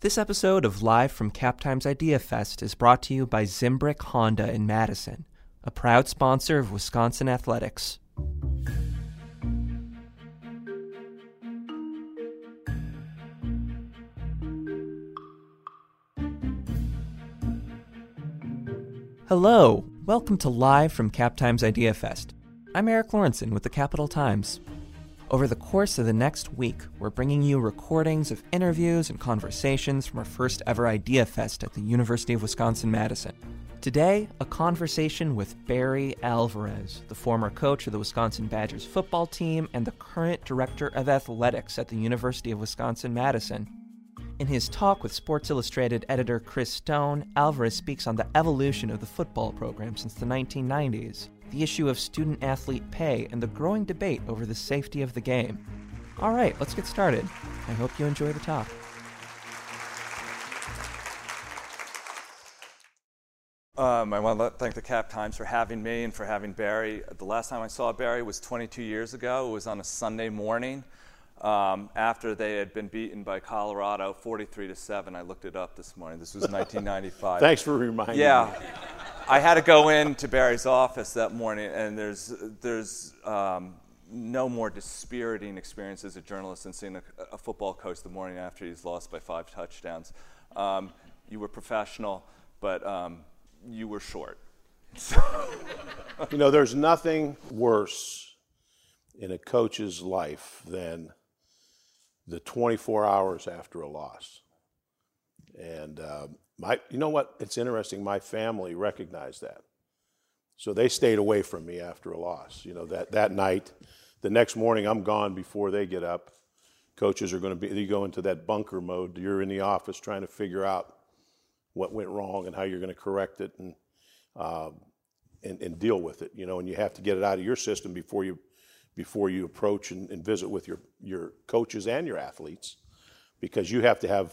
This episode of Live from Cap Times Idea Fest is brought to you by Zimbrick Honda in Madison, a proud sponsor of Wisconsin Athletics. Hello, welcome to Live from Cap Times Idea Fest. I'm Erik Lorenzsonn with the Capital Times. Over the course of the next week, we're bringing you recordings of interviews and conversations from our first ever Idea Fest at the University of Wisconsin Madison. Today, a conversation with Barry Alvarez, the former coach of the Wisconsin Badgers football team and the current director of athletics at the University of Wisconsin Madison. In his talk with Sports Illustrated editor Chris Stone, Alvarez speaks on the evolution of the football program since the 1990s, the issue of student athlete pay, and the growing debate over the safety of the game. All right, let's get started. I hope you enjoy the talk. Um, I want to thank the Cap Times for having me and for having Barry. The last time I saw Barry was 22 years ago. It was on a Sunday morning um, after they had been beaten by Colorado 43 to 7. I looked it up this morning. This was 1995. Thanks for reminding yeah. me. I had to go into Barry's office that morning, and there's, there's um, no more dispiriting experience as a journalist than seeing a, a, football coach the morning after he's lost by five touchdowns. Um, you were professional, but um, you were short. you know, there's nothing worse in a coach's life than the 24 hours after a loss. And uh, my, you know what? It's interesting. My family recognized that, so they stayed away from me after a loss. You know that that night, the next morning I'm gone before they get up. Coaches are going to be. You go into that bunker mode. You're in the office trying to figure out what went wrong and how you're going to correct it and, um, and, and deal with it. You know, and you have to get it out of your system before you before you approach and, and visit with your your coaches and your athletes, because you have to have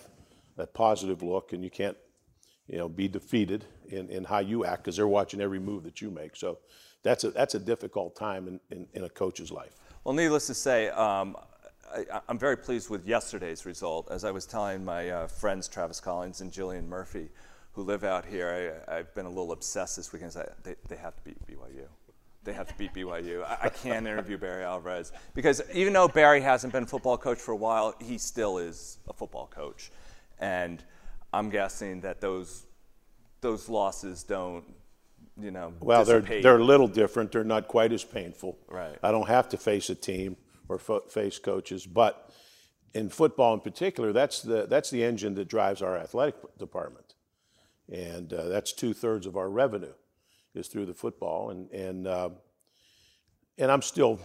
a positive look, and you can't you know be defeated in, in how you act because they're watching every move that you make. So that's a that's a difficult time in, in, in a coach's life. Well, needless to say. Um, I, am very pleased with yesterday's result. As I was telling my uh, friends Travis Collins and Jillian Murphy, who live out here, I, have been a little obsessed this weekend. They, they have to beat BYU. They have to beat BYU. I, I can't interview Barry Alvarez because even though Barry hasn't been football coach for a while, he still is a football coach, and I'm guessing that those those losses don't you know, well, they're they're a little different. They're not quite as painful. Right. I don't have to face a team or fo- face coaches. But in football in particular, that's the, that's the engine that drives our athletic department. And uh, that's two thirds of our revenue is through the football. And, and, uh, and I'm still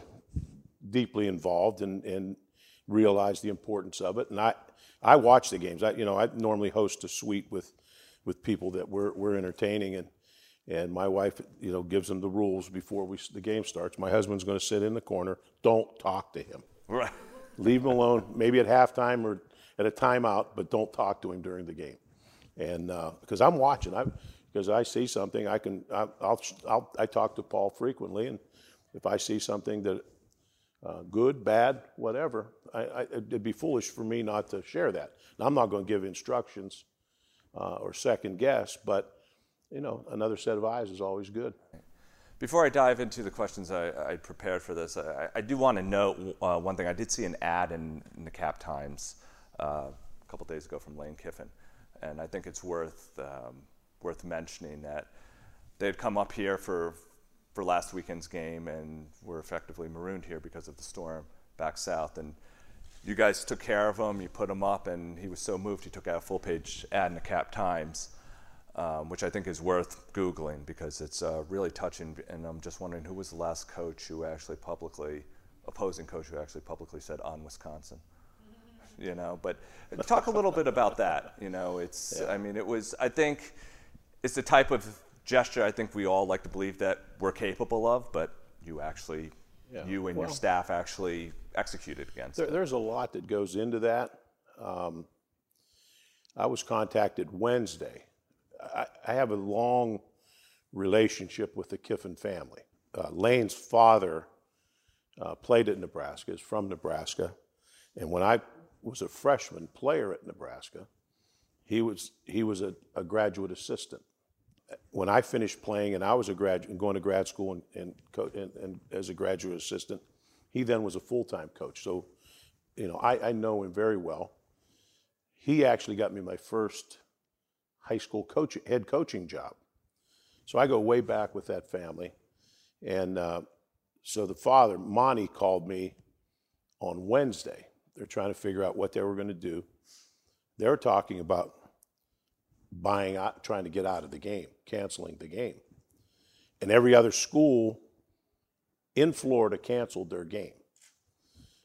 deeply involved and, and realize the importance of it. And I, I watch the games. I, you know, I normally host a suite with, with people that we're, we're entertaining. And, and my wife, you know, gives them the rules before we, the game starts. My husband's going to sit in the corner. Don't talk to him. Right. Leave him alone, maybe at halftime or at a timeout, but don't talk to him during the game. And because uh, I'm watching, I because I see something, I can I, I'll, I'll I talk to Paul frequently, and if I see something that uh, good, bad, whatever, I, I, it'd be foolish for me not to share that. Now, I'm not going to give instructions uh, or second guess, but you know, another set of eyes is always good. Before I dive into the questions I, I prepared for this, I, I do want to note uh, one thing. I did see an ad in, in the Cap Times uh, a couple days ago from Lane Kiffin, and I think it's worth um, worth mentioning that they had come up here for for last weekend's game and were effectively marooned here because of the storm back south. And you guys took care of him. You put him up, and he was so moved he took out a full page ad in the Cap Times um, which I think is worth Googling because it's uh, really touching. And I'm just wondering who was the last coach who actually publicly, opposing coach who actually publicly said on Wisconsin? You know, but talk a little bit about that. You know, it's, yeah. I mean, it was, I think it's the type of gesture I think we all like to believe that we're capable of, but you actually, yeah. you and well, your staff actually executed against there. There's a lot that goes into that. Um, I was contacted Wednesday I, I have a long relationship with the Kiffin family. Uh, Lane's father uh, played at Nebraska, is from Nebraska. And when I was a freshman player at Nebraska, he was he was a, a graduate assistant. When I finished playing and I was a graduate going to grad school and, and, co- and, and as a graduate assistant, he then was a full time coach. So, you know, I, I know him very well. He actually got me my first high school coach, head coaching job. So I go way back with that family. And uh, so the father, Monty, called me on Wednesday. They're trying to figure out what they were going to do. They're talking about buying out, trying to get out of the game, canceling the game. And every other school in Florida canceled their game.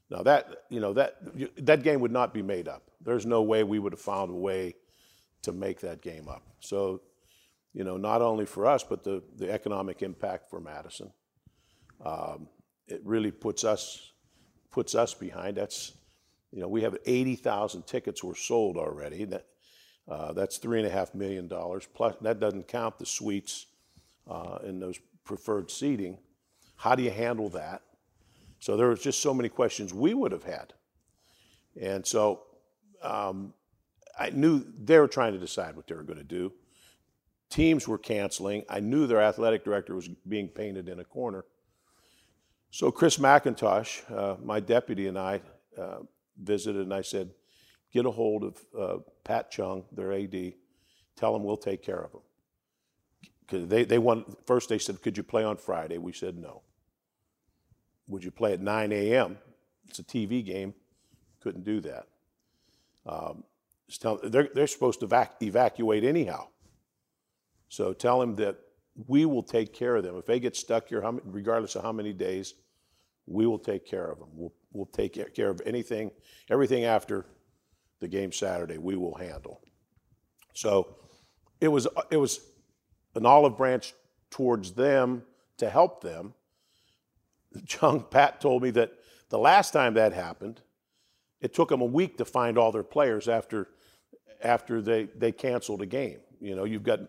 Now that you know that that game would not be made up. There's no way we would have found a way to make that game up. So, you know, not only for us, but the the economic impact for Madison. Um, it really puts us puts us behind. That's you know we have 80,000 tickets were sold already. That uh, that's three and a half million dollars. Plus that doesn't count the suites uh, and those preferred seating. How do you handle that? So there was just so many questions we would have had. And so um, I knew they were trying to decide what they were going to do. Teams were canceling. I knew their athletic director was being painted in a corner. So Chris McIntosh, uh, my deputy, and I uh, visited, and I said, "Get a hold of uh, Pat Chun, their AD. Tell him we'll take care of him." They they want first they said, "Could you play on Friday?" We said no. Would you play at 9 a.m.? It's a TV game. Couldn't do that. Um, tell, they're, they're supposed to evac- evacuate anyhow. So tell them that we will take care of them. If they get stuck here, how, regardless of how many days, we will take care of them. We'll, we'll take care of anything, everything after the game Saturday, we will handle. So it was, it was an olive branch towards them to help them Chun Pat told me that the last time that happened, it took them a week to find all their players after after they, they canceled a game. You know, you've got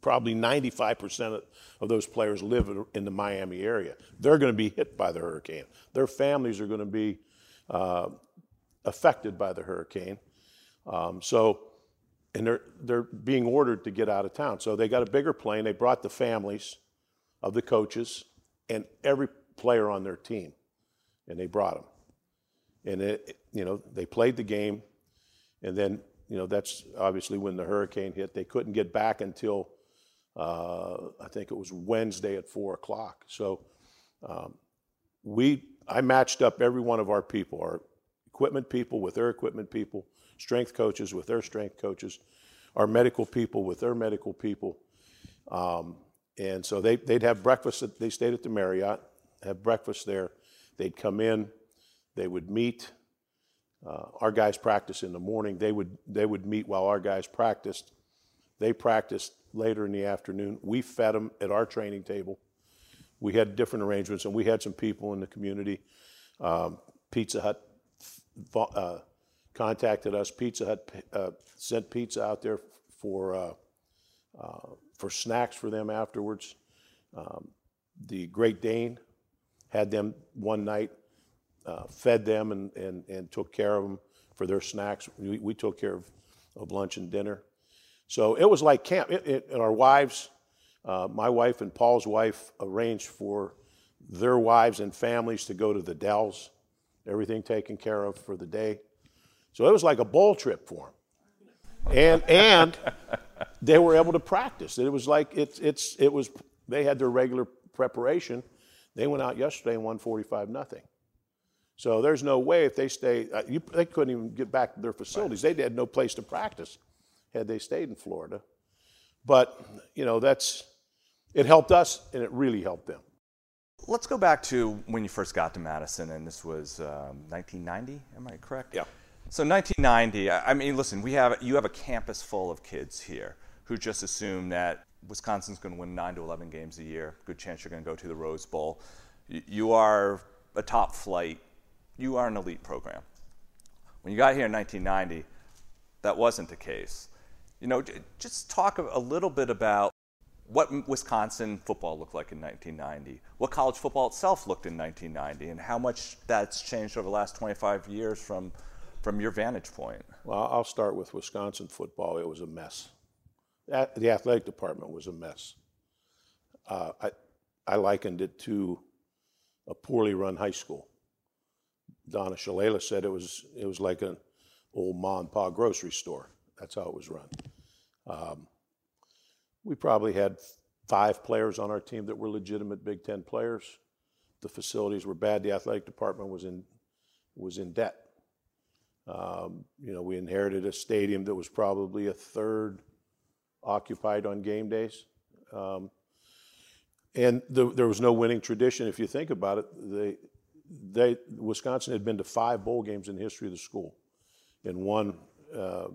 probably 95% of those players live in the Miami area. They're going to be hit by the hurricane. Their families are going to be uh, affected by the hurricane. Um, so, and they're, they're being ordered to get out of town. So they got a bigger plane. They brought the families of the coaches and every player on their team, and they brought them. And it, you know, they played the game, and then you know that's obviously when the hurricane hit. They couldn't get back until uh, I think it was Wednesday at four o'clock. So um, we, I matched up every one of our people, our equipment people with their equipment people, strength coaches with their strength coaches, our medical people with their medical people. Um, and so they, they'd have breakfast. At, they stayed at the Marriott have breakfast there. They'd come in, they would meet. Uh, our guys practice in the morning. They would they would meet while our guys practiced. They practiced later in the afternoon. We fed them at our training table. We had different arrangements, and we had some people in the community. Um, Pizza Hut uh, contacted us. Pizza Hut uh, sent pizza out there for uh, uh, for snacks for them afterwards. Um, the Great Dane had them one night, uh, fed them, and, and, and took care of them for their snacks. We, we took care of, of lunch and dinner. So it was like camp. It, it, and our wives, uh, my wife and Paul's wife, arranged for their wives and families to go to the Dells, everything taken care of for the day. So it was like a bowl trip for them. And, and they were able to practice. It was like it's, it's, it was, they had their regular preparation they went out yesterday and won 45 nothing. So there's no way if they stay, uh, you, they couldn't even get back to their facilities. They had no place to practice had they stayed in Florida. But, you know, that's, it helped us and it really helped them. Let's go back to when you first got to Madison, and this was um, 1990, am I correct? Yeah. So 1990, I mean, listen, we have, you have a campus full of kids here who just assume that Wisconsin's going to win 9 to 11 games a year. Good chance you're going to go to the Rose Bowl. You are a top flight. You are an elite program. When you got here in 1990, that wasn't the case. You know, just talk a little bit about what Wisconsin football looked like in 1990, what college football itself looked in 1990, and how much that's changed over the last 25 years from from your vantage point? Well, I'll start with Wisconsin football. It was a mess. The athletic department was a mess. Uh, I, I likened it to a poorly run high school. Donna Shalala said it was, it was like an old ma and pa grocery store. That's how it was run. Um, we probably had five players on our team that were legitimate Big Ten players. The facilities were bad. The athletic department was in, was in debt. Um, you know, we inherited a stadium that was probably a third occupied on game days. Um, and the, there was no winning tradition. If you think about it, they, they, Wisconsin had been to five bowl games in the history of the school and won uh,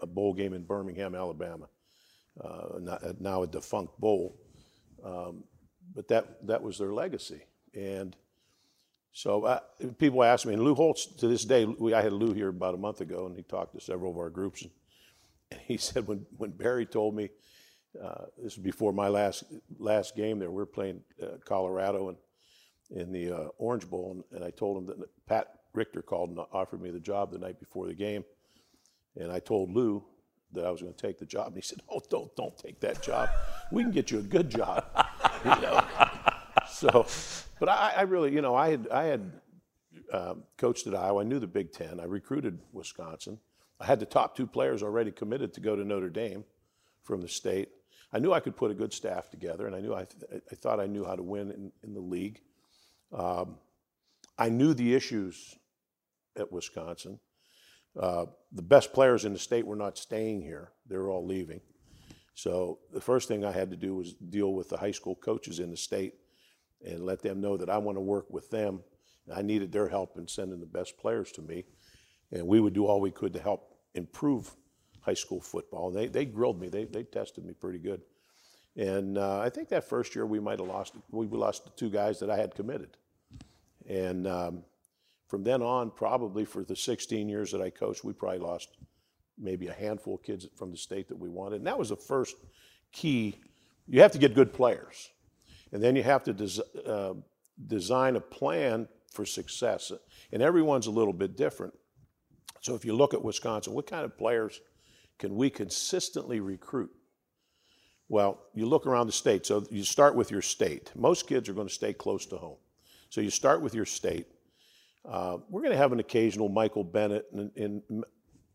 a bowl game in Birmingham, Alabama, uh, now a defunct bowl. Um, but that, that was their legacy. And so uh, people ask me, and Lou Holtz, to this day, we, I had Lou here about a month ago, and he talked to several of our groups. And, and he said, when, when Barry told me, uh, this was before my last last game there. We are playing uh, Colorado and in the uh, Orange Bowl, and, and, I told him that Pat Richter called and offered me the job the night before the game, and I told Lou that I was going to take the job, and he said, "Oh, don't don't take that job. We can get you a good job." you know? So, but I, I, really, you know, I had I had um, coached at Iowa. I knew the Big Ten. I recruited Wisconsin. I had the top two players already committed to go to Notre Dame from the state. I knew I could put a good staff together, and I knew I, th- I thought I knew how to win in, in the league. Um, I knew the issues at Wisconsin. Uh, the best players in the state were not staying here; they were all leaving. So the first thing I had to do was deal with the high school coaches in the state and let them know that I want to work with them. I needed their help in sending the best players to me, and we would do all we could to help improve high school football. They, they grilled me. They, they tested me pretty good. And uh, I think that first year we might have lost, we lost the two guys that I had committed. And um, from then on, probably for the 16 years that I coached, we probably lost maybe a handful of kids from the state that we wanted. And that was the first key. You have to get good players. And then you have to des- uh, design a plan for success. And everyone's a little bit different. So if you look at Wisconsin, what kind of players can we consistently recruit? Well, you look around the state. So you start with your state. Most kids are going to stay close to home. So you start with your state. Uh, we're going to have an occasional Michael Bennett and, and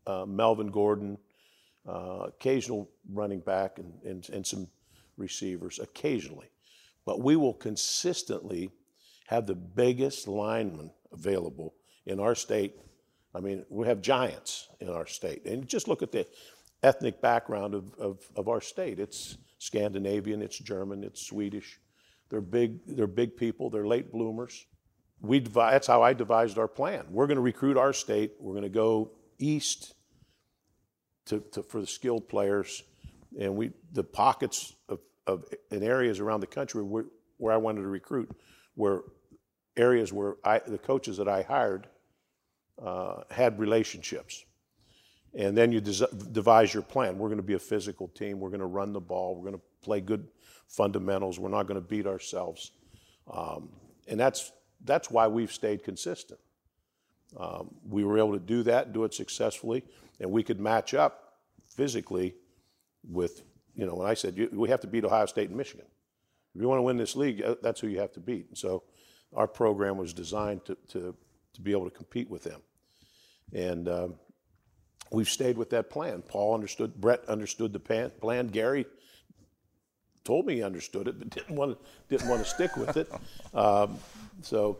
uh, Melvin Gordon, uh, occasional running back, and, and, and some receivers occasionally. But we will consistently have the biggest linemen available in our state. I mean, we have giants in our state. And just look at the ethnic background of, of, of our state. It's Scandinavian, it's German, it's Swedish. They're big, they're big people, they're late bloomers. We that's how I devised our plan. We're going to recruit our state. We're going to go east to, to, for the skilled players. And we, the pockets of, of in areas around the country where, where I wanted to recruit were areas where I, the coaches that I hired uh, had relationships. And then you des- devise your plan. We're going to be a physical team. We're going to run the ball. We're going to play good fundamentals. We're not going to beat ourselves. Um, and that's, that's why we've stayed consistent. Um, we were able to do that, do it successfully, and we could match up physically with, you know, when I said you, we have to beat Ohio State and Michigan. If you want to win this league, uh, that's who you have to beat. And so our program was designed to, to, to be able to compete with them. And um, we've stayed with that plan. Paul understood, Brett understood the plan. Gary told me he understood it, but didn't want to, didn't want to stick with it. Um, so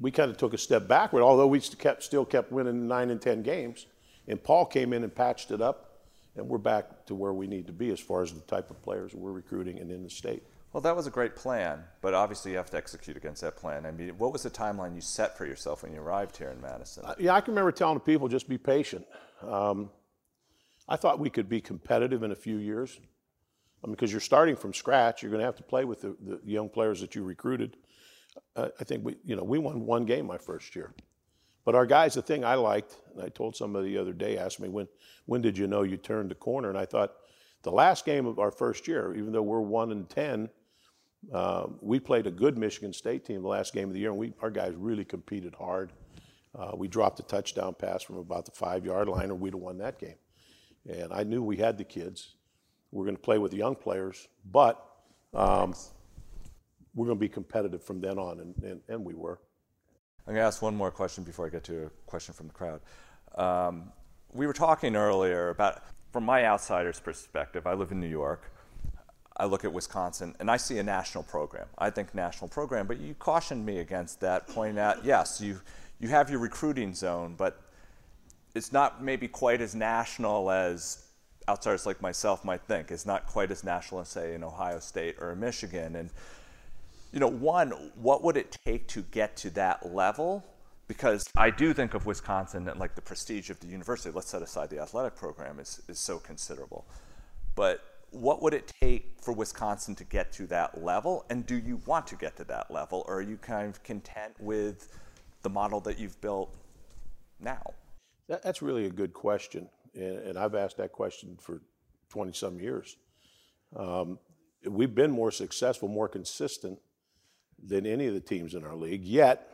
we kind of took a step backward, although we kept, still kept winning nine and 10 games. And Paul came in and patched it up, and we're back to where we need to be as far as the type of players we're recruiting and in the state. Well, that was a great plan, but obviously you have to execute against that plan. I mean, what was the timeline you set for yourself when you arrived here in Madison? Uh, yeah, I can remember telling people just be patient. Um, I thought we could be competitive in a few years. I mean, because you're starting from scratch, you're going to have to play with the, the young players that you recruited. Uh, I think we, you know, we won one game my first year. But our guys, the thing I liked, and I told somebody the other day, asked me when, when did you know you turned the corner? And I thought the last game of our first year, even though we're one and ten, uh, we played a good Michigan State team the last game of the year, and we, our guys really competed hard. Uh, we dropped a touchdown pass from about the five yard line, or we'd have won that game. And I knew we had the kids. We're going to play with young players, but um, we're going to be competitive from then on, and, and, and we were. I'm going to ask one more question before I get to a question from the crowd. Um, we were talking earlier about, from my outsider's perspective, I live in New York. I look at Wisconsin and I see a national program. I think national program, but you cautioned me against that, pointing out, yes, you, you have your recruiting zone, but it's not maybe quite as national as outsiders like myself might think. It's not quite as national as, say, in Ohio State or Michigan. And, you know, one, what would it take to get to that level? Because I do think of Wisconsin and like the prestige of the university, let's set aside the athletic program, is, is so considerable. But what would it take for Wisconsin to get to that level? And do you want to get to that level? Or are you kind of content with the model that you've built now? That's really a good question. And, and, I've asked that question for 20 some years. Um, we've been more successful, more consistent than any of the teams in our league, yet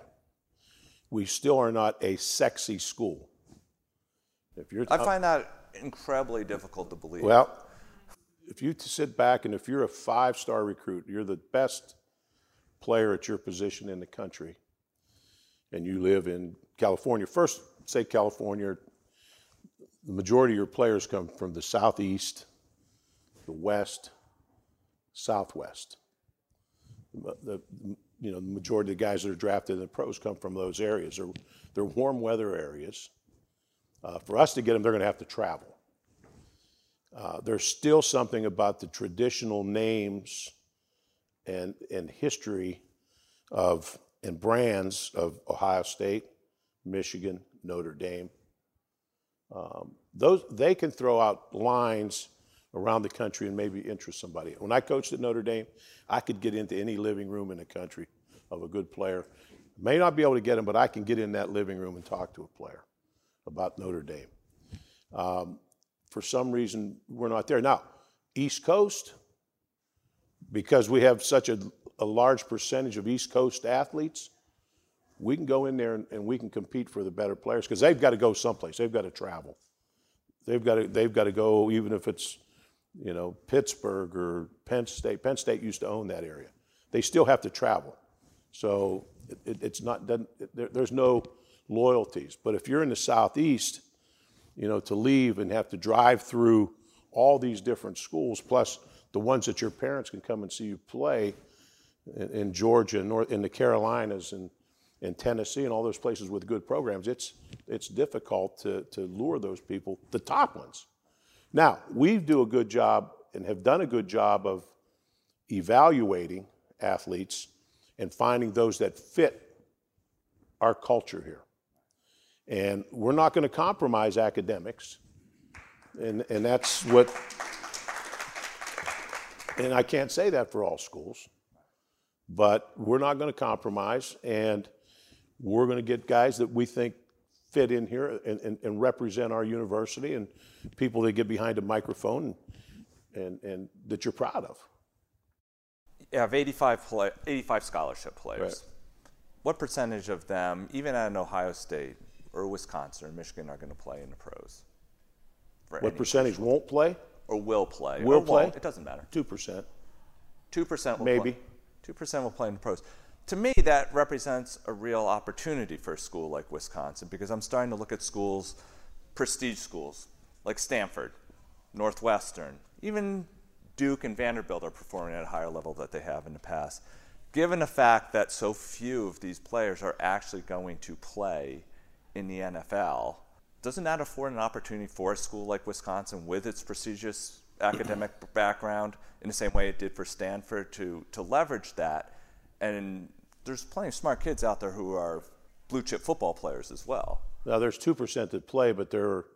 we still are not a sexy school. If you're, I find that incredibly difficult to believe. Well, if you sit back and if you're a five star recruit, you're the best player at your position in the country, and you live in California, first say California, the majority of your players come from the southeast, the west, southwest. The, the, you know, the majority of the guys that are drafted in the pros come from those areas. They're, they're warm weather areas. Uh, for us to get them, they're going to have to travel. Uh, there's still something about the traditional names and, and history of and brands of Ohio State, Michigan, Notre Dame. Um, those they can throw out lines around the country and maybe interest somebody. When I coached at Notre Dame, I could get into any living room in the country of a good player. May not be able to get him, but I can get in that living room and talk to a player about Notre Dame. Um, for some reason, we're not there. Now, East Coast, because we have such a, a large percentage of East Coast athletes, we can go in there and, and we can compete for the better players because they've got to go someplace. They've got to travel. They've got to, they've got to go, even if it's, you know, Pittsburgh or Penn State. Penn State used to own that area. They still have to travel. So it, it, it's not, there, there's no loyalties. But if you're in the Southeast, you know, to leave and have to drive through all these different schools, plus the ones that your parents can come and see you play in, in Georgia, North, in the Carolinas, and in Tennessee, and all those places with good programs, it's, it's difficult to, to lure those people, the top ones. Now, we do a good job and have done a good job of evaluating athletes and finding those that fit our culture here. And we're not going to compromise academics. And, and that's what, and I can't say that for all schools, but we're not going to compromise. And we're going to get guys that we think fit in here and, and, and, represent our university and people that get behind a microphone and, and, and that you're proud of. You have 85, play, 85 scholarship players. Right. What percentage of them, even at an Ohio State, or Wisconsin or Michigan are going to play in the pros. What percentage position. won't play? Or will play? Will play? Won't. It doesn't matter. Two percent. Two percent will maybe. Two percent will play in the pros. To me, that represents a real opportunity for a school like Wisconsin because I'm starting to look at schools, prestige schools like Stanford, Northwestern, even Duke and Vanderbilt are performing at a higher level that they have in the past. Given the fact that so few of these players are actually going to play in the NFL, doesn't that afford an opportunity for a school like Wisconsin with its prestigious academic background in the same way it did for Stanford to, to leverage that? And there's plenty of smart kids out there who are blue chip football players as well. Now, there's 2% that play, but there are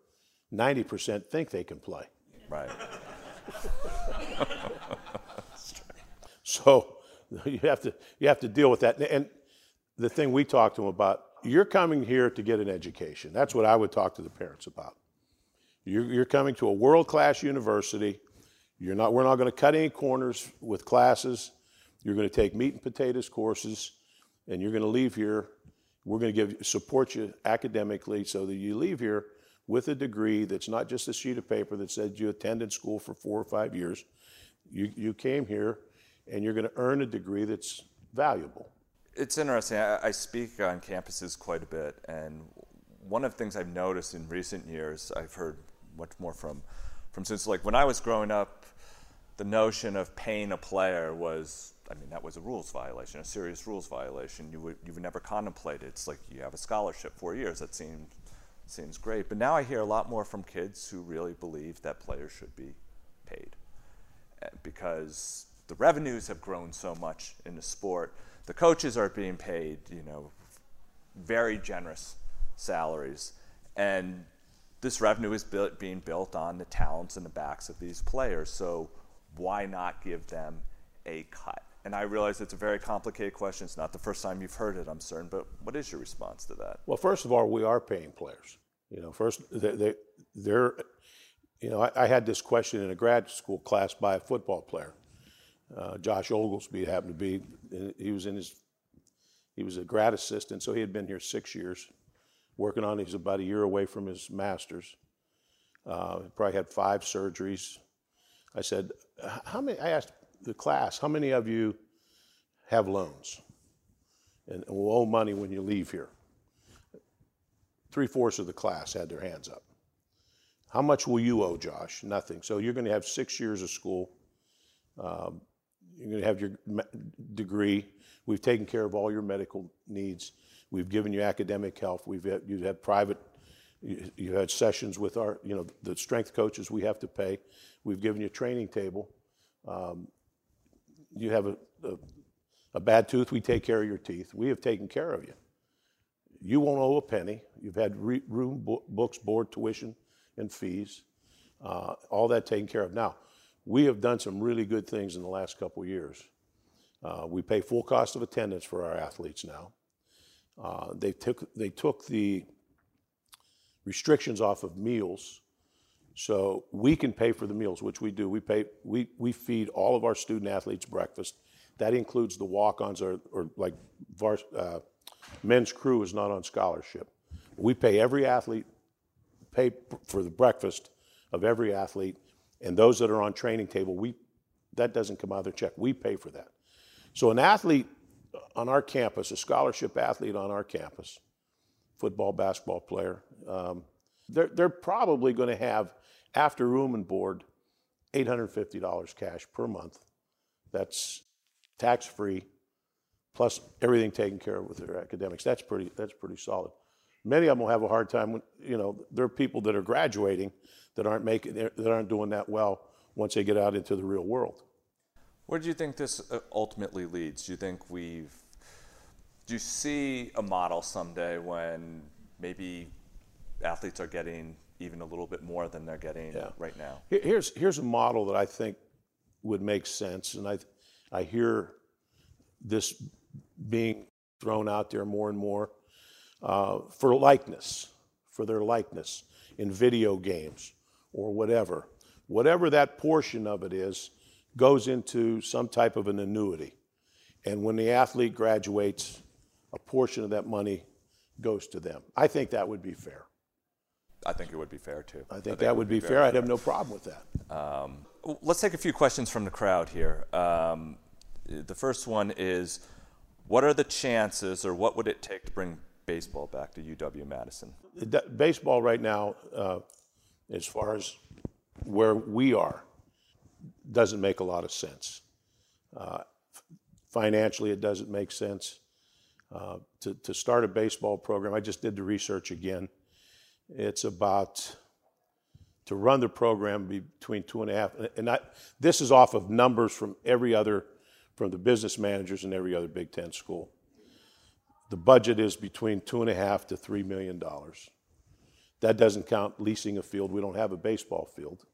90% think they can play. Right. so you have to you have to deal with that. And the thing we talk to them about you're coming here to get an education. That's what I would talk to the parents about. You're, you're coming to a world class university. You're not, we're not going to cut any corners with classes. You're going to take meat and potatoes courses, and you're going to leave here We're going to give support you academically so that you leave here with a degree that's not just a sheet of paper that says you attended school for four or five years. You, you came here and you're going to earn a degree that's valuable. It's interesting. I, I speak on campuses quite a bit, and one of the things I've noticed in recent years, I've heard much more from, from students. Like when I was growing up, the notion of paying a player was, I mean, that was a rules violation, a serious rules violation. You would, you would never contemplate it. It's like you have a scholarship, four years. That seems, seems great. But now I hear a lot more from kids who really believe that players should be paid eh, because the revenues have grown so much in the sport. The coaches are being paid, you know, very generous salaries, and this revenue is built, being built on the talents and the backs of these players. So why not give them a cut? And I realize it's a very complicated question. It's not the first time you've heard it, I'm certain. But what is your response to that? Well, first of all, we are paying players. You know, first they, they are You know, I, I, had this question in a grad school class by a football player. Uh, Josh Oglesby happened to be. He was in his. He was a grad assistant, so he had been here six years, working on. He's about a year away from his master's. Uh, probably had five surgeries. I said, "How many?" I asked the class, "How many of you have loans and will owe money when you leave here?" Three fourths of the class had their hands up. How much will you owe, Josh? Nothing. So you're going to have six years of school. Um, you're going to have your degree. We've taken care of all your medical needs. We've given you academic help. We've had, you've had private, you, had sessions with our, you know, the strength coaches we have to pay. We've given you a training table. Um, you have a, a, a bad tooth, we take care of your teeth. We have taken care of you. You won't owe a penny. You've had re- room, bo- books, board, tuition, and fees. Uh, all that taken care of. Now, we have done some really good things in the last couple of years. Uh, we pay full cost of attendance for our athletes now. Uh, they took they took the restrictions off of meals, so we can pay for the meals, which we do. We pay we we feed all of our student athletes breakfast. That includes the walk-ons or, or like vars, uh, men's crew is not on scholarship. We pay every athlete pay for the breakfast of every athlete and those that are on training table, we, that doesn't come out of their check. We pay for that. So an athlete on our campus, a scholarship athlete on our campus, football, basketball player, um, they're, they're probably going to have, after room and board, $850 cash per month. That's tax free, plus everything taken care of with their academics. That's pretty, that's pretty solid. Many of them will have a hard time when, you know, there are people that are graduating that aren't making that aren't doing that well once they get out into the real world. Where do you think this uh, ultimately leads? Do you think we've do you see a model someday when maybe athletes are getting even a little bit more than they're getting yeah. right now? Here's here's a model that I think would make sense, and I I hear this being thrown out there more and more uh, for likeness, for their likeness in video games or whatever. Whatever that portion of it is goes into some type of an annuity. And when the athlete graduates, a portion of that money goes to them. I think that would be fair. I think it would be fair too. I think, I think that would be, be fair. I'd have no problem with that. Um, let's take a few questions from the crowd here. Um, the first one is What are the chances, or what would it take to bring baseball back to UW Madison? Baseball right now, uh, as far as where we are, doesn't make a lot of sense. Uh, financially, it doesn't make sense. Uh, to, to start a baseball program, I just did the research again. It's about to run the program between two and a half, and I, this is off of numbers from every other, from the business managers in every other Big Ten school. The budget is between two and a half to three million dollars. That doesn't count leasing a field. We don't have a baseball field.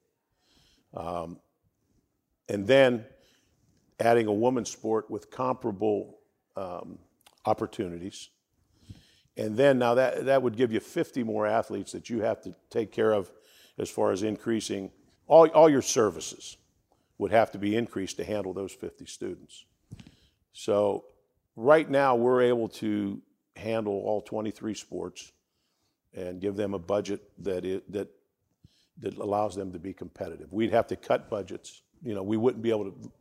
Um, and then adding a women's sport with comparable um, opportunities. And then now that, that would give you 50 more athletes that you have to take care of as far as increasing all, all your services would have to be increased to handle those 50 students. So right now we're able to handle all 23 sports and give them a budget that, it, that, that allows them to be competitive. We'd have to cut budgets. You know, we wouldn't be able to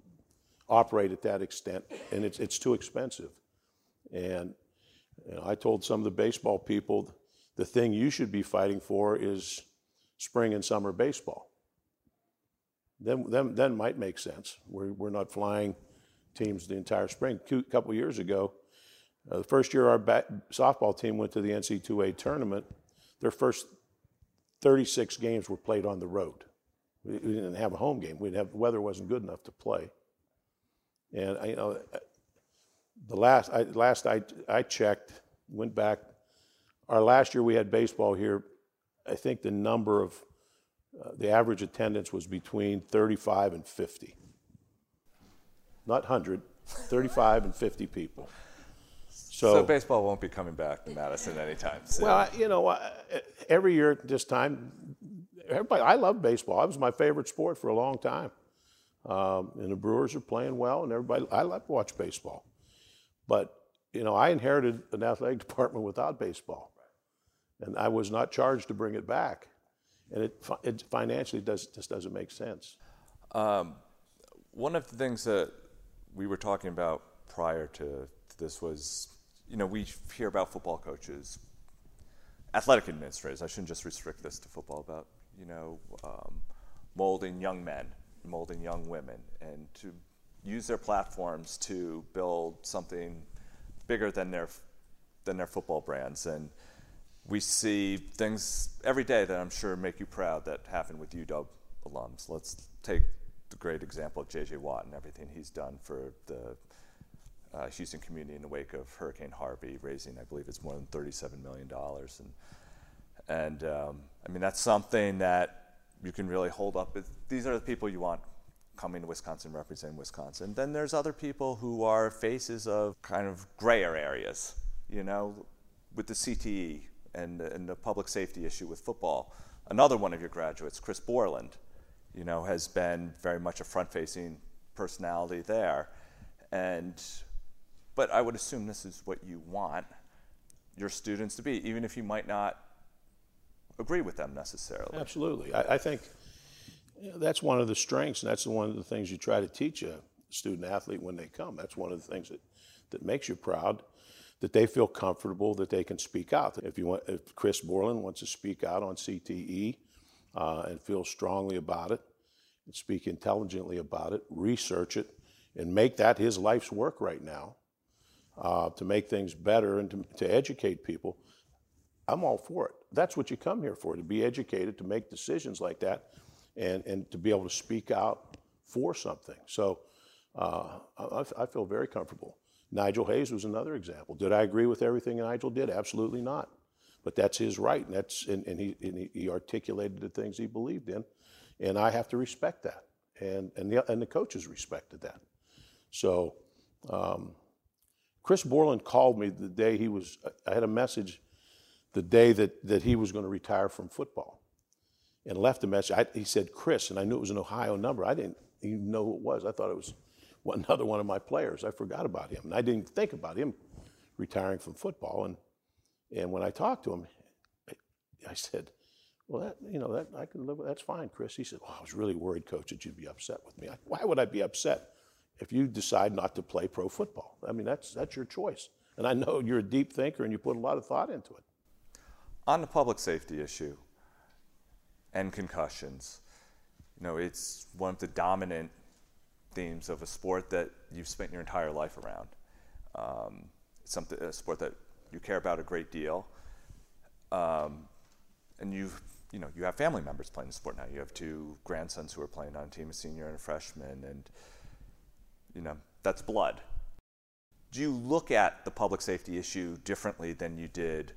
operate at that extent, and it's, it's too expensive. And know, I told some of the baseball people the thing you should be fighting for is spring and summer baseball. Then, then, then might make sense. We're, we're not flying teams the entire spring. A couple years ago, uh, the first year our bat, softball team went to the NC2A tournament, their first 36 games were played on the road. We, we didn't have a home game. We'd have, the weather wasn't good enough to play. And I, you know, the last I, last I, I checked, went back. Our last year we had baseball here. I think the number of uh, the average attendance was between 35 and 50. Not 100, 35 and 50 people. So, so, baseball won't be coming back to Madison anytime soon. Well, you know, every year at this time, everybody. I love baseball. It was my favorite sport for a long time. Um, and the Brewers are playing well, and everybody. I like to watch baseball, but you know, I inherited an athletic department without baseball, and I was not charged to bring it back, and it, it financially does just doesn't make sense. Um, one of the things that we were talking about prior to this was, you know, we hear about football coaches, athletic administrators. I shouldn't just restrict this to football. About you know, um, molding young men molding young women and to use their platforms to build something bigger than their than their football brands and we see things every day that I'm sure make you proud that happen with UW alums. Let's take the great example of J.J. Watt and everything he's done for the uh, Houston community in the wake of Hurricane Harvey, raising I believe it's more than 37 million dollars, and and um, I mean that's something that you can really hold up. These are the people you want coming to Wisconsin, representing Wisconsin. Then there's other people who are faces of kind of grayer areas, you know, with the CTE and, and the public safety issue with football. Another one of your graduates, Chris Borland, you know, has been very much a front-facing personality there. And, but I would assume this is what you want your students to be, even if you might not agree with them necessarily. Absolutely. I, I think that's one of the strengths, and that's one of the things you try to teach a student athlete when they come. That's one of the things that, that makes you proud, that they feel comfortable, that they can speak out. If, you want, if Chris Borland wants to speak out on CTE uh, and feel strongly about it, and speak intelligently about it, research it, and make that his life's work right now uh, to make things better and to, to educate people, I'm all for it. That's what you come here for, to be educated, to make decisions like that, and, and to be able to speak out for something. So uh, I, I, feel very comfortable. Nigel Hayes was another example. Did I agree with everything Nigel did? Absolutely not. But that's his right, and, that's, and, and, he, and he articulated the things he believed in, and I have to respect that. And, and, the, and the coaches respected that. So um, Chris Borland called me the day he was, I had a message the day that, that he was going to retire from football and left a message. I, he said, Chris, and I knew it was an Ohio number. I didn't even know who it was. I thought it was another one of my players. I forgot about him. And I didn't think about him retiring from football. And, and when I talked to him, I, I said, well, that, you know, that, I can live with, that's fine, Chris. He said, well, I was really worried, coach, that you'd be upset with me. I, why would I be upset if you decide not to play pro football? I mean, that's, that's your choice. And I know you're a deep thinker and you put a lot of thought into it. On the public safety issue and concussions, you know, it's one of the dominant themes of a sport that you've spent your entire life around. Um, it's something, a sport that you care about a great deal. Um, and you've, you know, you have family members playing the sport now. You have two grandsons who are playing on a team, a senior and a freshman, and, you know, that's blood. Do you look at the public safety issue differently than you did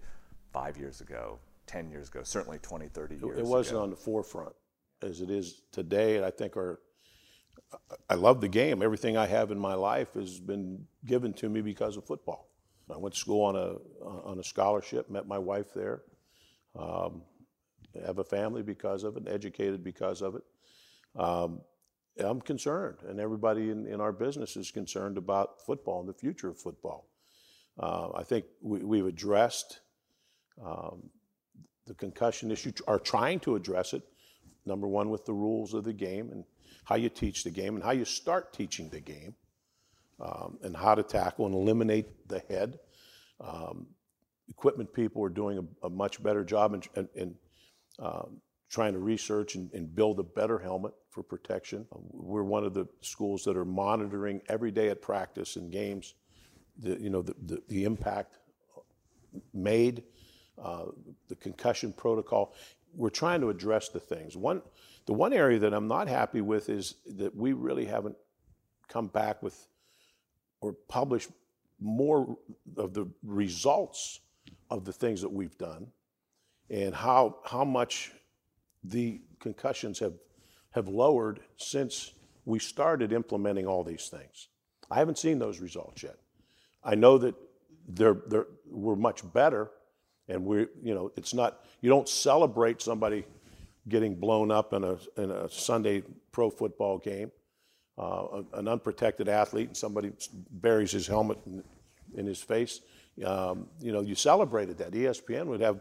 five years ago, 10 years ago, certainly 20, 30 years ago. It wasn't ago. on the forefront as it is today. And I think our, I love the game. Everything I have in my life has been given to me because of football. I went to school on a, on a scholarship, met my wife there. Um, have a family because of it, educated because of it. Um, I'm concerned, and everybody in, in our business is concerned about football and the future of football. Uh, I think we, we've addressed um, the concussion issue, are trying to address it. Number one, with the rules of the game and how you teach the game and how you start teaching the game, um, and how to tackle and eliminate the head. Um, equipment people are doing a, a much better job in, in, in um, trying to research and, and, build a better helmet for protection. We're one of the schools that are monitoring every day at practice and games, the, you know, the, the, the impact made, uh, the concussion protocol. We're trying to address the things. One, the one area that I'm not happy with is that we really haven't come back with or published more of the results of the things that we've done and how, how much the concussions have, have lowered since we started implementing all these things. I haven't seen those results yet. I know that they're, they're, we're much better, and we you know, it's not, you don't celebrate somebody getting blown up in a, in a Sunday pro football game, uh, an unprotected athlete, and somebody buries his helmet in, in his face. Um, you know, you celebrated that. ESPN would have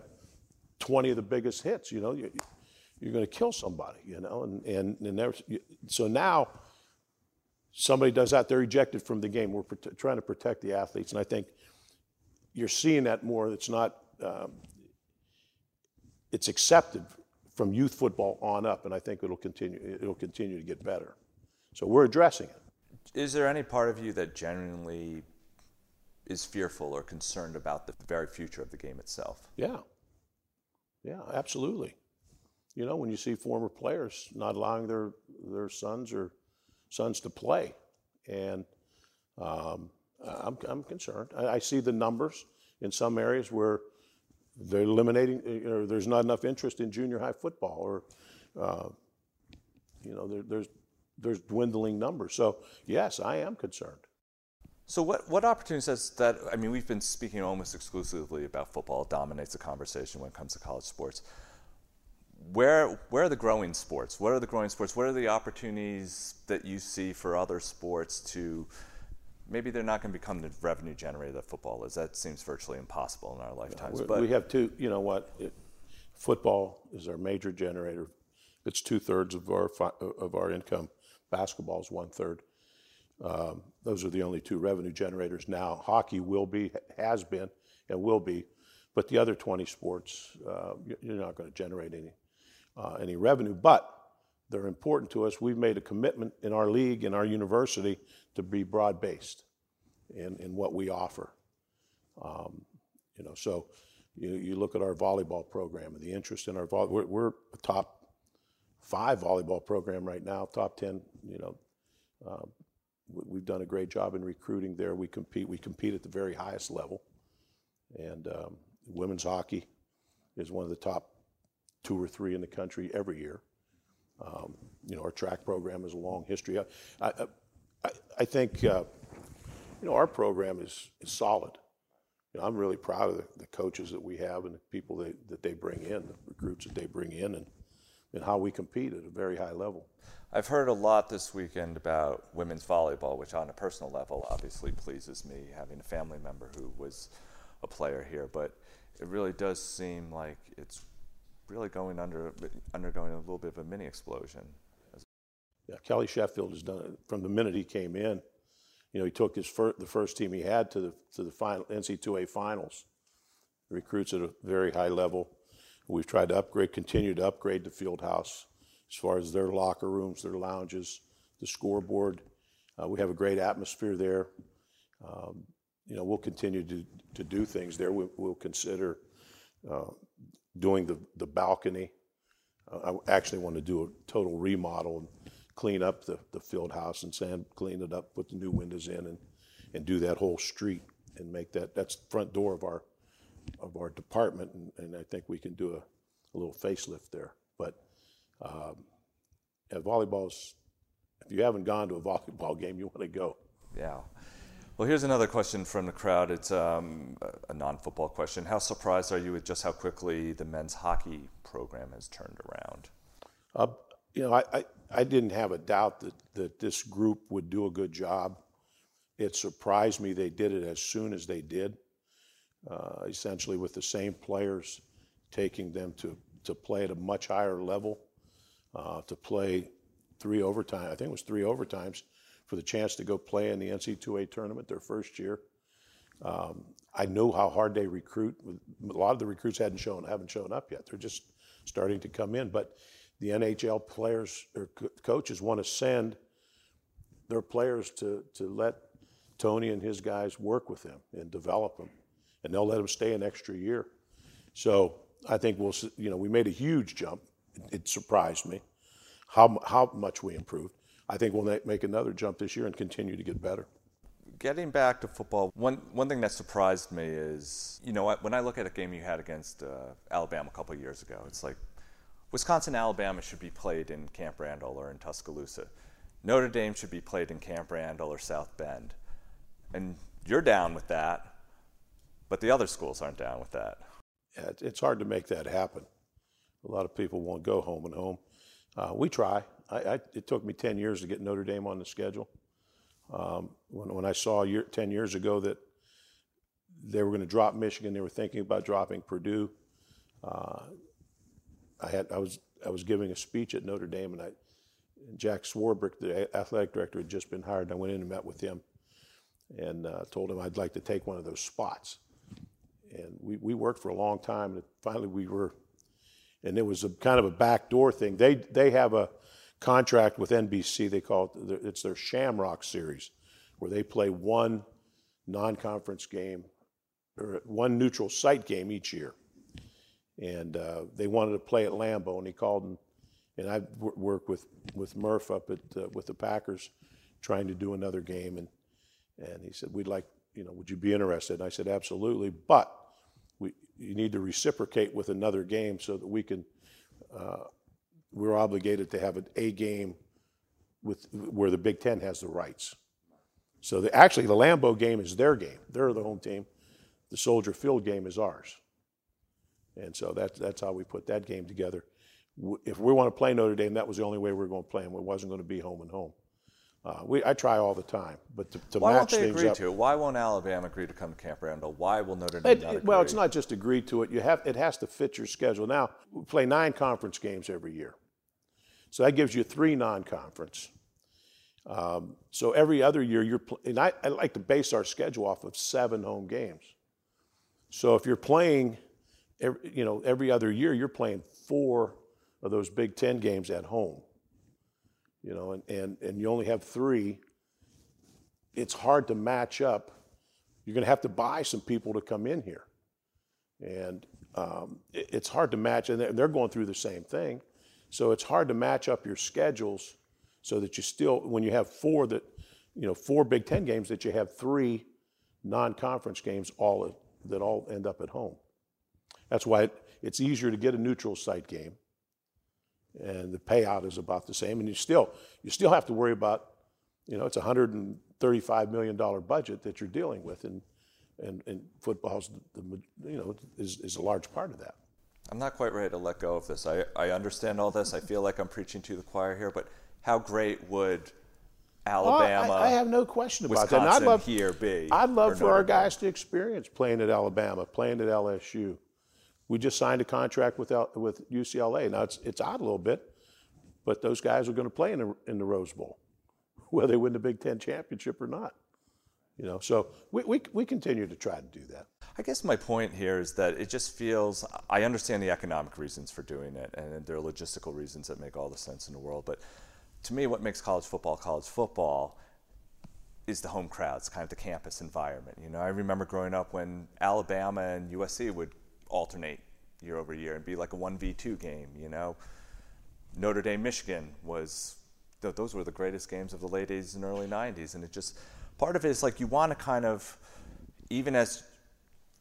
20 of the biggest hits. You know, you, are going to kill somebody. You know, and and, and so now somebody does that, they're ejected from the game. We're prote- trying to protect the athletes, and I think you're seeing that more. It's not. Um, it's accepted from youth football on up, and I think it'll continue. It'll continue to get better. So we're addressing it. Is there any part of you that genuinely is fearful or concerned about the very future of the game itself. Yeah. Yeah, absolutely. You know, when you see former players not allowing their, their sons or sons to play, and um, I'm, I'm concerned. I, I, see the numbers in some areas where they're eliminating, there's not enough interest in junior high football, or, uh, you know, there, there's, there's dwindling numbers. So, yes, I am concerned. So what, what opportunities does that, I mean, we've been speaking almost exclusively about football. It dominates the conversation when it comes to college sports. Where, where are the growing sports? What are the growing sports? What are the opportunities that you see for other sports to, maybe they're not going to become the revenue generator that football is. That seems virtually impossible in our lifetimes. Yeah, but we have two, you know what, it, football is our major generator. It's two thirds of our, of our income. Basketball is one third. Um, those are the only two revenue generators now. Hockey will be, has been, and will be, but the other 20 sports, uh, you're not going to generate any, uh, any revenue. But they're important to us. We've made a commitment in our league, in our university, to be broad based in, in what we offer. Um, you know, so you, you look at our volleyball program and the interest in our volleyball. We're, we're a top five volleyball program right now, top 10, you know, uh, we've done a great job in recruiting there. We compete. We compete at the very highest level, and um, women's hockey is one of the top two or three in the country every year. Um, you know, our track program has a long history. I, I, I think uh, you know our program is, is solid. You know, I'm really proud of the, coaches that we have and the people that they bring in, the recruits that they bring in, and, and how we compete at a very high level. I've heard a lot this weekend about women's volleyball, which on a personal level obviously pleases me, having a family member who was a player here. But it really does seem like it's really going under undergoing a little bit of a mini explosion. Yeah, Kelly Sheffield has done it from the minute he came in. You know, he took his fir- the first team he had to the to the final NC2A finals. Recruits at a very high level. We've tried to upgrade, continue to upgrade the field house as far as their locker rooms, their lounges, the scoreboard. Uh, we have a great atmosphere there. Um, you know, we'll continue to, to do things there. We, will consider uh, doing the, the balcony. Uh, I actually want to do a total remodel clean up the, the field house and sand, clean it up, put the new windows in, and, and do that whole street and make that that's the front door of our of our department. And, and I think we can do a, a little facelift there. But um, and volleyball's, if you haven't gone to a volleyball game, you want to go. Yeah. Well, here's another question from the crowd. It's um, a non football question. How surprised are you with just how quickly the men's hockey program has turned around? Uh, you know, I, I, I, didn't have a doubt that, that this group would do a good job. It surprised me they did it as soon as they did. uh, essentially with the same players, taking them to, to play at a much higher level, uh, to play three overtime. I think it was three overtimes for the chance to go play in the NC2A tournament their first year. Um, I know how hard they recruit. A lot of the recruits hadn't shown haven't shown up yet. They're just starting to come in. But the NHL players or co- coaches want to send their players to to let Tony and his guys work with them and develop them, and they'll let them stay an extra year. So I think we'll you know we made a huge jump. It surprised me how how much we improved. I think we'll make another jump this year and continue to get better getting back to football, one, one thing that surprised me is, you know, when I look at a game you had against uh, Alabama a couple years ago, it's like Wisconsin Alabama should be played in Camp Randall or in Tuscaloosa. Notre Dame should be played in Camp Randall or South Bend. And you're down with that, but the other schools aren't down with that. Yeah, it's hard to make that happen. A lot of people won't go home and home. Uh, we try. I, I, it took me 10 years to get Notre Dame on the schedule. Um, when, when I saw year, 10 years ago that they were going to drop Michigan, they were thinking about dropping Purdue. Uh, I had I was I was giving a speech at Notre Dame, and I Jack Swarbrick, the athletic director, had just been hired. And I went in and met with him, and uh, told him I'd like to take one of those spots. And we, we worked for a long time, and finally we were, and it was a kind of a backdoor thing. They they have a contract with NBC. They call it it's their Shamrock series, where they play one non-conference game or one neutral site game each year. And uh, they wanted to play at Lambeau, and he called and and I worked with with Murph up at uh, with the Packers, trying to do another game, and and he said we'd like you know would you be interested? And I said absolutely, but we you need to reciprocate with another game so that we can. Uh, we're obligated to have an A game with where the Big Ten has the rights. So the, actually, the Lambeau game is their game. They're the home team. The Soldier Field game is ours. And so that's that's how we put that game together. If we want to play Notre Dame, that was the only way we were going to play them. It wasn't going to be home and home. Uh, we, I try all the time, but to, to Why match won't they things agree up, to it? Why won't Alabama agree to come to Camp Randall? Why will Notre Dame It- not it- agree? well, it's not just agree to it. You have it has to fit your schedule. Now we play nine conference games every year, so that gives you three non-conference. Um, so every other year you're pl- and I, I like to base our schedule off of seven home games. So if you're playing, every, you know, every other year you're playing four of those Big Ten games at home. You know, and, and, and you only have three. It's hard to match up you're going to have to buy some people to come in here. And um, it- it's hard to match, and they're- going through the same thing. So it's hard to match up your schedules so that you still, when you have four that, you know, four Big Ten games, that you have three non-conference games all that all end up at home. That's why it, it's easier to get a neutral site game, and the payout is about the same. And you still, you still have to worry about you know, it's a hundred and thirty-five million dollar budget that you're dealing with, and and, and football's the, you know is, is a large part of that. I'm not quite ready to let go of this. I, I understand all this. I feel like I'm preaching to the choir here, but how great would Alabama, Oh, I, I have no question about Wisconsin that. And I'd love here be? I'd love or for our Dame? guys to experience playing at Alabama, playing at LSU. We just signed a contract with with UCLA. Now it's it's odd a little bit, but those guys are going to play in the in the Rose Bowl, whether they win the Big Ten championship or not. You know, so we, we, we continue to try to do that. I guess my point here is that it just feels. I understand the economic reasons for doing it, and there are logistical reasons that make all the sense in the world. But to me, what makes college football college football is the home crowds, kind of the campus environment. You know, I remember growing up when Alabama and USC would alternate year over year and be like a one v two game. You know, Notre Dame Michigan was th- those were the greatest games of the late 80s and early 90s, and it just part of it is like you want to kind of even as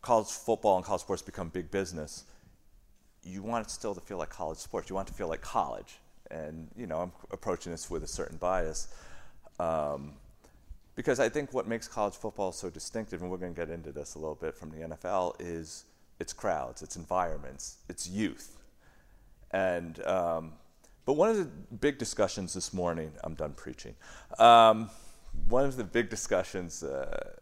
college football and college sports become big business, you want it still to feel like college sports. You want it to feel like college. And, you know, I'm approaching this with a certain bias. Um, because I think what makes college football so distinctive, and we're going to get into this a little bit from the NFL, is its crowds, its environments, its youth. And, um, but one of the big discussions this morning, I'm done preaching. Um, one of the big discussions uh,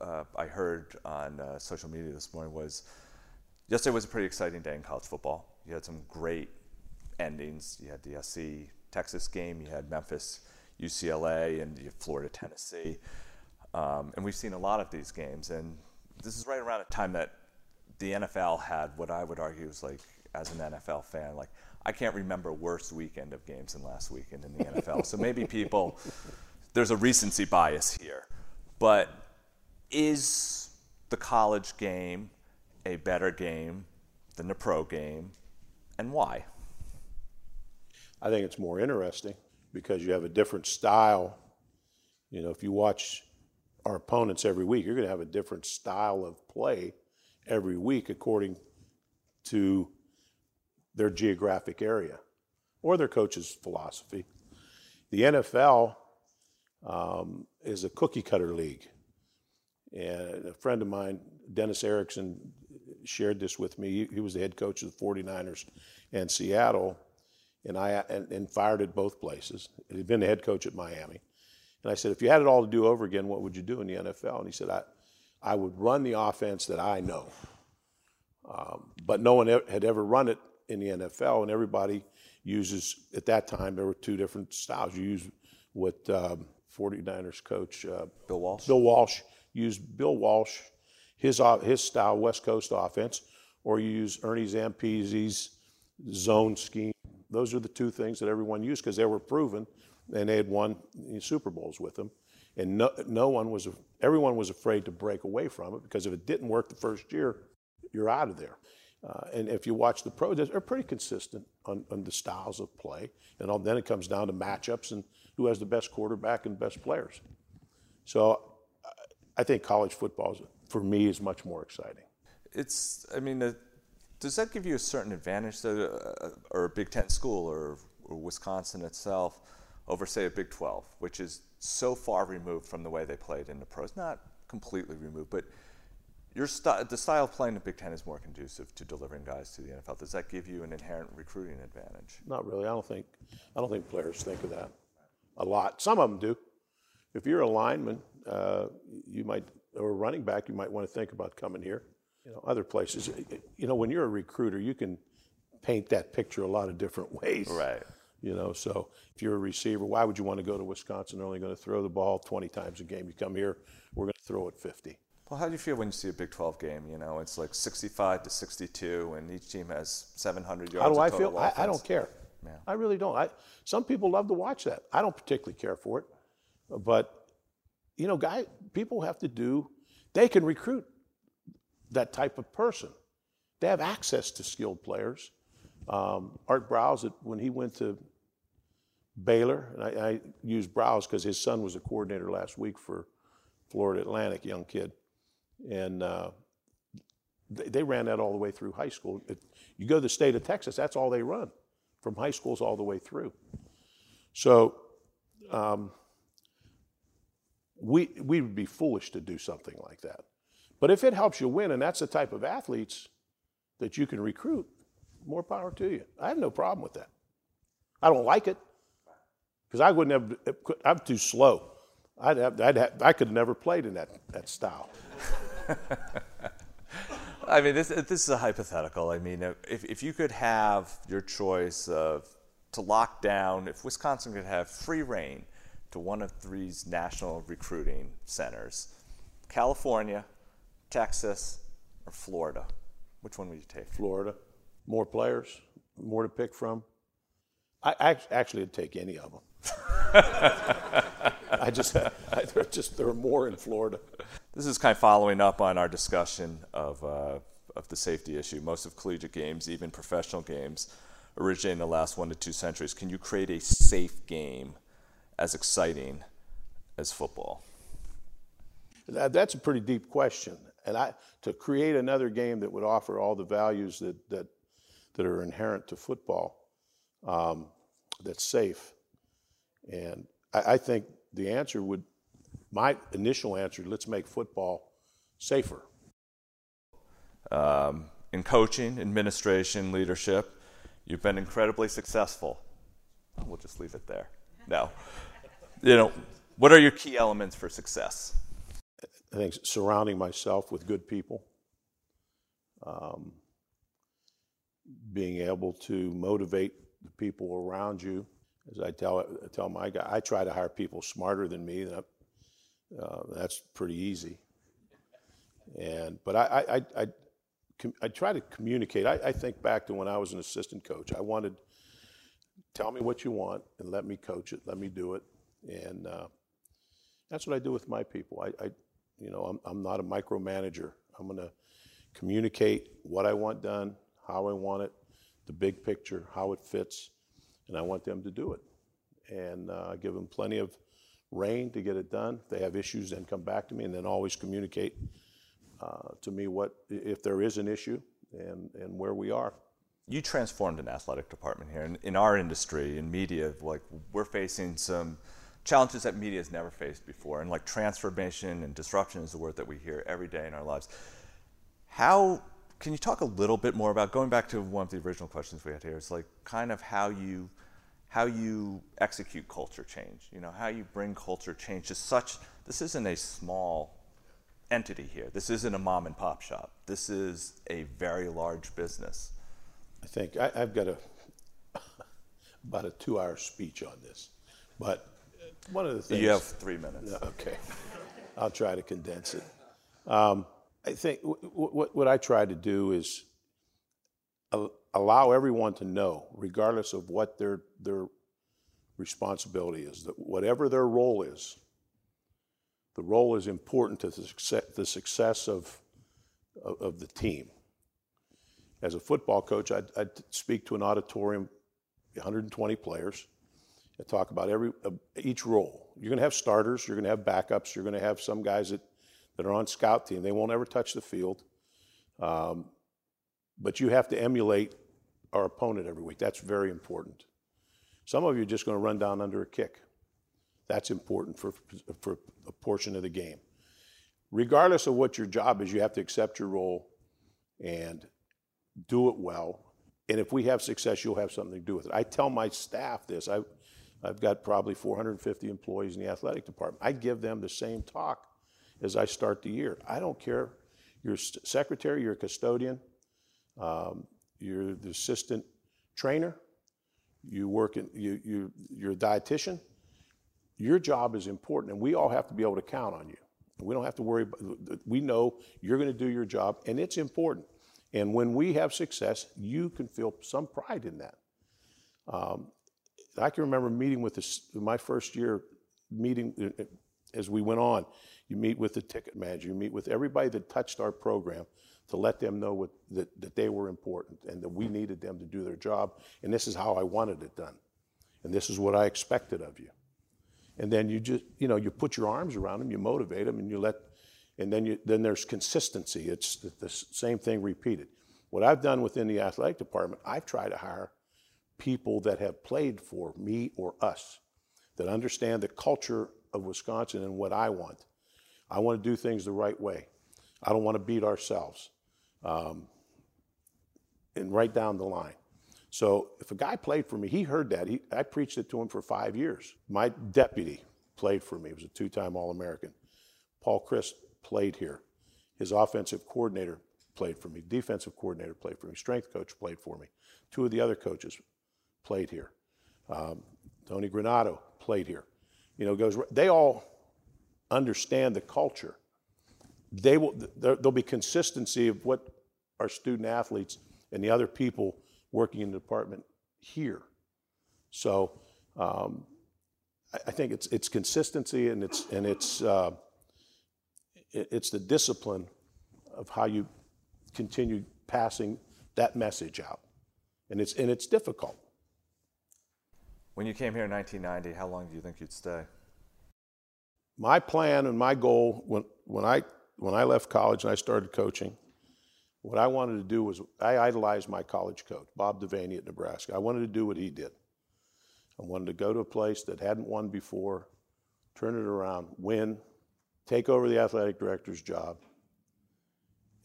uh, I heard on uh, social media this morning was yesterday was a pretty exciting day in college football. You had some great endings. You had the SC Texas game, you had Memphis UCLA, and you Florida Tennessee. Um, and we've seen a lot of these games. And this is right around a time that the NFL had what I would argue is like, as an NFL fan, like I can't remember worse weekend of games than last weekend in the NFL. So maybe people, there's a recency bias here. But is the college game a better game than the pro game, and why? I think it's more interesting because you have a different style. You know, if you watch our opponents every week, you're going to have a different style of play every week according to their geographic area or their coach's philosophy. The NFL um, is a cookie cutter league. And a friend of mine, Dennis Erickson, shared this with me. He, was the head coach of the 49ers and Seattle, and I and, and fired at both places. He'd been the head coach at Miami. And I said, if you had it all to do over again, what would you do in the NFL? And he said, I, I would run the offense that I know. Um, but no one had ever run it in the NFL, and everybody uses, at that time, there were two different styles. You use what um, 49ers coach uh, Bill Walsh. Bill Walsh used Bill Walsh, his, his style, West Coast offense, or you use Ernie Zampese's zone scheme. Those are the two things that everyone used because they were proven and they had won Super Bowls with them. And no, no one was, everyone was afraid to break away from it because if it didn't work the first year, you're out of there. Uh, and if you watch the pros, they're pretty consistent on, on the styles of play. And all, then it comes down to matchups and who has the best quarterback and best players. So I think college football, is, for me, is much more exciting. It's, I mean, uh, does that give you a certain advantage, to, uh, or a Big Ten school, or, or Wisconsin itself, over, say, a Big 12, which is so far removed from the way they played in the pros? Not completely removed, but your st- the style of playing the Big Ten is more conducive to delivering guys to the NFL. Does that give you an inherent recruiting advantage? Not really. I don't think. I don't think players think of that a lot. Some of them do. If you're a lineman, uh, you might, or a running back, you might want to think about coming here. You know, other places. You know, when you're a recruiter, you can paint that picture a lot of different ways. Right. You know, so if you're a receiver, why would you want to go to Wisconsin? They're only going to throw the ball 20 times a game. You come here, we're going to throw it 50. Well, how do you feel when you see a Big 12 game? You know, it's like 65 to 62, and each team has 700 yards. How do I feel? I, I, don't care. Yeah. I really don't. I, some people love to watch that. I don't particularly care for it, but you know, guy, people have to do. They can recruit that type of person. They have access to skilled players. Um, Art Briles, when he went to Baylor, and I, I use Briles because his son was a coordinator last week for Florida Atlantic, young kid and uh, they, they, ran that all the way through high school. It, you go to the state of Texas, that's all they run, from high schools all the way through. So um, we we would be foolish to do something like that. But if it helps you win, and that's the type of athletes that you can recruit, more power to you. I have no problem with that. I don't like it because I wouldn't have. I'm too slow. I'd have, I'd have, I could have never played in that, that style. I mean, this, this is a hypothetical. I mean, if, if you could have your choice of to lock down, if Wisconsin could have free rein to one of these national recruiting centers, California, Texas, or Florida, which one would you take? Florida. More players, more to pick from. I, I actually would take any of them. I just, I, there just there are more in Florida. This is kind of following up on our discussion of uh, of the safety issue. Most of collegiate games, even professional games, originate in the last one to two centuries. Can you create a safe game as exciting as football? That, that's a pretty deep question, and I to create another game that would offer all the values that that that are inherent to football, um, that's safe, and I, I think the answer would, my initial answer, let's make football safer. Um, in coaching, administration, leadership, you've been incredibly successful. We'll just leave it there. No. You know, what are your key elements for success? I think surrounding myself with good people, um, being able to motivate the people around you. As I tell tell my guy, I try to hire people smarter than me. That, uh, that's pretty easy. And but I I, I, I, I try to communicate. I, I think back to when I was an assistant coach. I wanted tell me what you want and let me coach it, let me do it, and uh, that's what I do with my people. I, I you know, I'm, I'm not a micromanager. I'm going to communicate what I want done, how I want it, the big picture, how it fits, and I want them to do it. And uh, give them plenty of rein to get it done. If they have issues, then come back to me, and then always communicate uh, to me what if there is an issue and and where we are. You transformed an athletic department here, in, in our industry, in media. Like we're facing some challenges that media has never faced before. And like transformation and disruption is the word that we hear every day in our lives. How can you talk a little bit more about going back to one of the original questions we had here? It's like kind of how you how you execute culture change. You know, how you bring culture change to such. This isn't a small entity here. This isn't a mom and pop shop. This is a very large business. I think I, have got a about a two-hour speech on this, but one of the things. You have three minutes. Okay. I'll try to condense it. Um, I think w- w- what I try to do is allow everyone to know, regardless of what their, their responsibility is, that whatever their role is, the role is important to the success, the success of, of, of, the team. As a football coach, I'd, I'd speak to an auditorium, 120 players, and talk about every uh, each role. You're going to have starters, you're going to have backups, you're going to have some guys that, that are on scout team. They won't ever touch the field, um, but you have to emulate our opponent every week. That's very important. Some of you are just going to run down under a kick. That's important for, for a portion of the game. Regardless of what your job is, you have to accept your role and do it well. And if we have success, you'll have something to do with it. I tell my staff this. I, I've got probably 450 employees in the athletic department. I give them the same talk as I start the year. I don't care. You're secretary, you're a custodian, um, you're the assistant trainer, you work in, you, you, you're a dietitian. Your job is important, and we all have to be able to count on you. We don't have to worry. About, we know you're going to do your job, and it's important. And when we have success, you can feel some pride in that. Um, I can remember meeting with this, my first year meeting uh, as we went on. You meet with the ticket manager, you meet with everybody that touched our program to let them know what, that, that they were important and that we needed them to do their job. And this is how I wanted it done. And this is what I expected of you. And then you just, you know, you put your arms around them, you motivate them, and you let, and then, you, then there's consistency. It's the, the same thing repeated. What I've done within the athletic department, I've tried to hire people that have played for me or us, that understand the culture of Wisconsin and what I want. I want to do things the right way. I don't want to beat ourselves. Um, and right down the line. So if a guy played for me, he heard that. He, I preached it to him for five years. My deputy played for me. He was a two-time All-American. Paul Chryst played here. His offensive coordinator played for me. Defensive coordinator played for me. Strength coach played for me. Two of the other coaches played here. Um, Tony Granato played here. You know, goes. They all understand the culture. They will. There'll be consistency of what our student athletes and the other people working in the department here. So um, I, think it's it's consistency and it's and it's uh, it's the discipline of how you continue passing that message out, and it's and it's difficult. When you came here in 1990, how long do you think you'd stay? My plan and my goal when, when, I, when I left college and I started coaching, what I wanted to do was I idolized my college coach, Bob Devaney at Nebraska. I wanted to do what he did. I wanted to go to a place that hadn't won before, turn it around, win, take over the athletic director's job,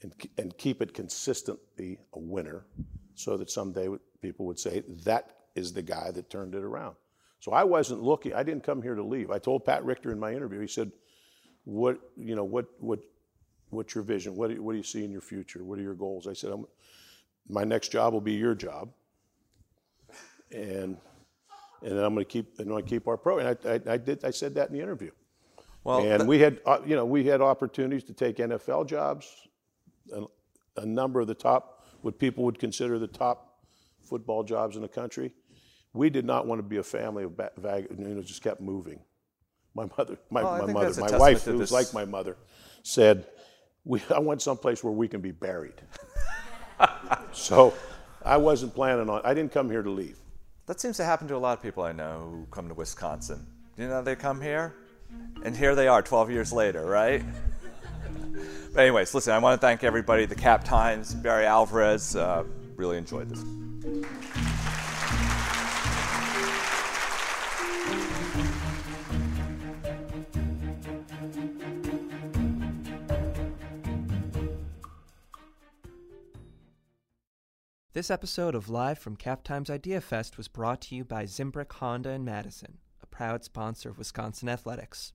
and, and keep it consistently a winner so that someday people would say, that is the guy that turned it around. So I wasn't looking, I didn't come here to leave. I told Pat Richter in my interview, he said, what you know what what what's your vision? What do, what do you see in your future? What are your goals? I said, I'm, my next job will be your job, and and then I'm going to keep and I keep our program. I, I, I did I said that in the interview. Well, and we had uh, you know we had opportunities to take NFL jobs, a, a number of the top what people would consider the top football jobs in the country. We did not want to be a family of ba- vag- you know just kept moving. My mother, my, Well, my mother, my wife, who was like my mother, said, we, "I want someplace where we can be buried." so, I wasn't planning on. I didn't come here to leave. That seems to happen to a lot of people I know who come to Wisconsin. You know, they come here, and here they are 12 years later, right? but, anyways, listen, I want to thank everybody, the Cap Times, Barry Alvarez. Uh, really enjoyed this. This episode of Live from Cap Times Idea Fest was brought to you by Zimbrick Honda in Madison, a proud sponsor of Wisconsin Athletics.